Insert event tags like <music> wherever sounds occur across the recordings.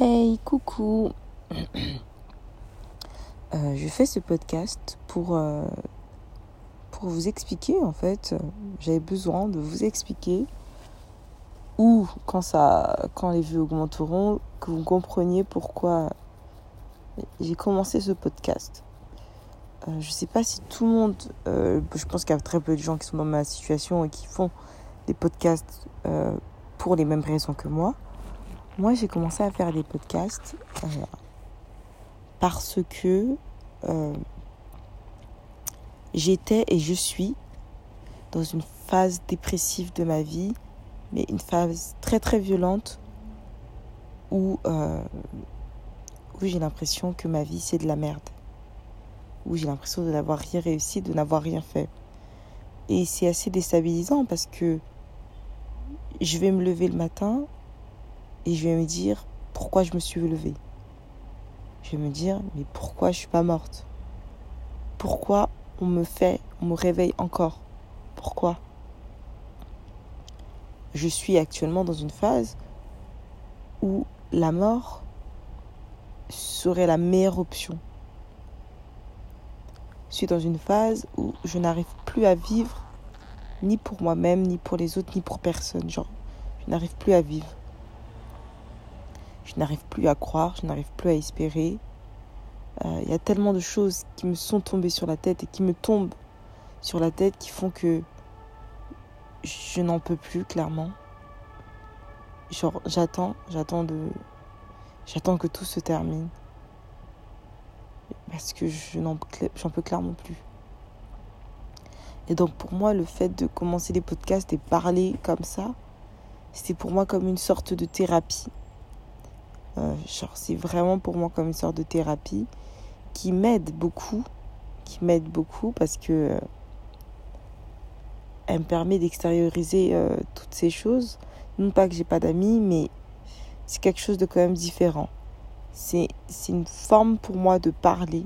Hey, coucou. <clears throat> Euh, je fais ce podcast pour, euh, pour vous expliquer, en fait. J'avais besoin de vous expliquer ou quand, ça, quand les vues augmenteront, que vous compreniez pourquoi j'ai commencé ce podcast. Euh, je sais pas si tout le monde, je pense qu'il y a très peu de gens qui sont dans ma situation et qui font des podcasts pour les mêmes raisons que moi. Moi, j'ai commencé à faire des podcasts euh, parce que euh, j'étais et je suis dans une phase dépressive de ma vie, mais une phase très très violente où, euh, où j'ai l'impression que ma vie c'est de la merde, où j'ai l'impression de n'avoir rien réussi, de n'avoir rien fait. Et c'est assez déstabilisant parce que je vais me lever le matin et je vais me dire pourquoi je me suis levée. Je vais me dire mais pourquoi je suis pas morte? Pourquoi on me fait, on me réveille encore? Pourquoi? Je suis actuellement dans une phase où la mort serait la meilleure option. Je suis dans une phase où je n'arrive plus à vivre ni pour moi-même, ni pour les autres, ni pour personne. Genre, je n'arrive plus à vivre. Je n'arrive plus à croire, je n'arrive plus à espérer. Il euh, y a tellement de choses qui me sont tombées sur la tête et qui me tombent sur la tête qui font que je n'en peux plus clairement. Genre j'attends, j'attends de j'attends que tout se termine. Parce que je n'en j'en peux clairement plus. Et donc pour moi le fait de commencer les podcasts et parler comme ça, c'était pour moi comme une sorte de thérapie. Euh, c'est vraiment pour moi comme une sorte de thérapie qui m'aide beaucoup, qui m'aide beaucoup parce que euh, elle me permet d'extérioriser euh, toutes ces choses. Non pas que j'ai pas d'amis, mais c'est quelque chose de quand même différent. C'est une forme pour moi de parler,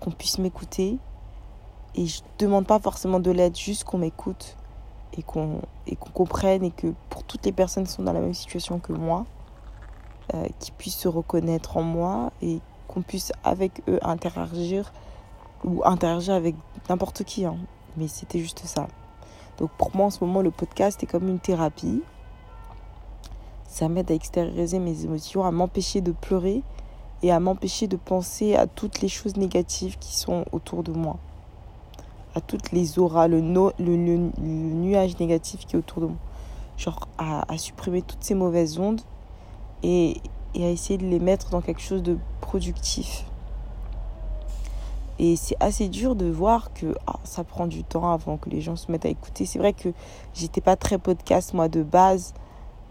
qu'on puisse m'écouter. Et je demande pas forcément de l'aide, juste qu'on m'écoute et qu'on qu'on comprenne et que pour toutes les personnes qui sont dans la même situation que moi, euh, qui puissent se reconnaître en moi et qu'on puisse avec eux interagir ou interagir avec n'importe qui. Hein. Mais c'était juste ça. Donc pour moi en ce moment le podcast est comme une thérapie. Ça m'aide à extérioriser mes émotions, à m'empêcher de pleurer et à m'empêcher de penser à toutes les choses négatives qui sont autour de moi. À toutes les auras, le, le, nuage négatif qui est autour de moi. Genre à supprimer toutes ces mauvaises ondes et, à essayer de les mettre dans quelque chose de productif. Et c'est assez dur de voir que ah, ça prend du temps avant que les gens se mettent à écouter. C'est vrai que j'étais pas très podcast moi de base,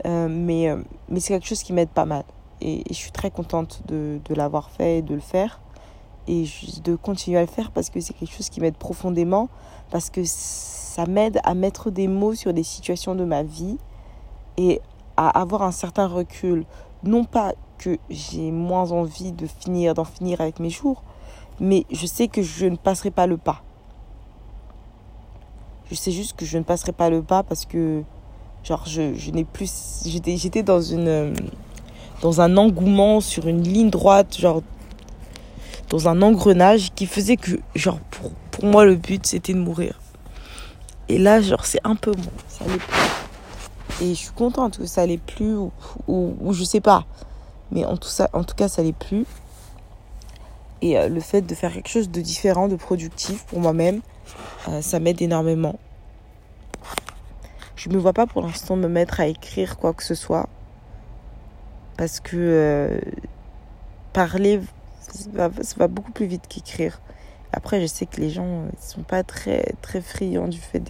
euh, mais, euh, mais c'est quelque chose qui m'aide pas mal. Et, je suis très contente de, l'avoir fait et de le faire. Et de continuer à le faire parce que c'est quelque chose qui m'aide profondément. Parce que ça m'aide à mettre des mots sur des situations de ma vie et à avoir un certain recul. Non pas que j'ai moins envie de finir, d'en finir avec mes jours, mais je sais que je ne passerai pas le pas. Je sais juste que je ne passerai pas le pas parce que, genre, je, je n'ai plus. J'étais, j'étais dans une. Dans un engouement sur une ligne droite, genre. Dans un engrenage qui faisait que, genre, pour, moi, le but, c'était de mourir. Et là, genre, c'est un peu bon. Et je suis contente que ça allait plus ou, ou, je sais pas. Mais en tout, ça, en tout cas, ça allait plus. Et euh, le fait de faire quelque chose de différent, de productif pour moi-même, euh, ça m'aide énormément. Je me vois pas pour l'instant me mettre à écrire quoi que ce soit. Parce que euh, parler, ça va, va, beaucoup plus vite qu'écrire. Après, je sais que les gens ne sont pas très, très friands du fait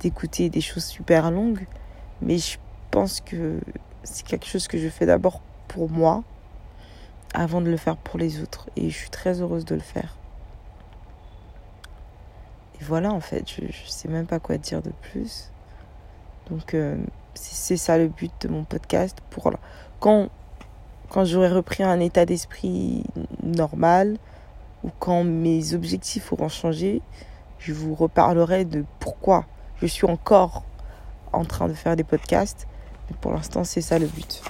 d'écouter des choses super longues. Mais je pense que c'est quelque chose que je fais d'abord pour moi avant de le faire pour les autres. Et je suis très heureuse de le faire. Et voilà, en fait, je ne sais même pas quoi dire de plus. Donc, euh, c'est ça le but de mon podcast. Pour, quand quand j'aurai repris un état d'esprit normal ou quand mes objectifs auront changé, je vous reparlerai de pourquoi je suis encore en train de faire des podcasts. Mais pour l'instant, c'est ça le but.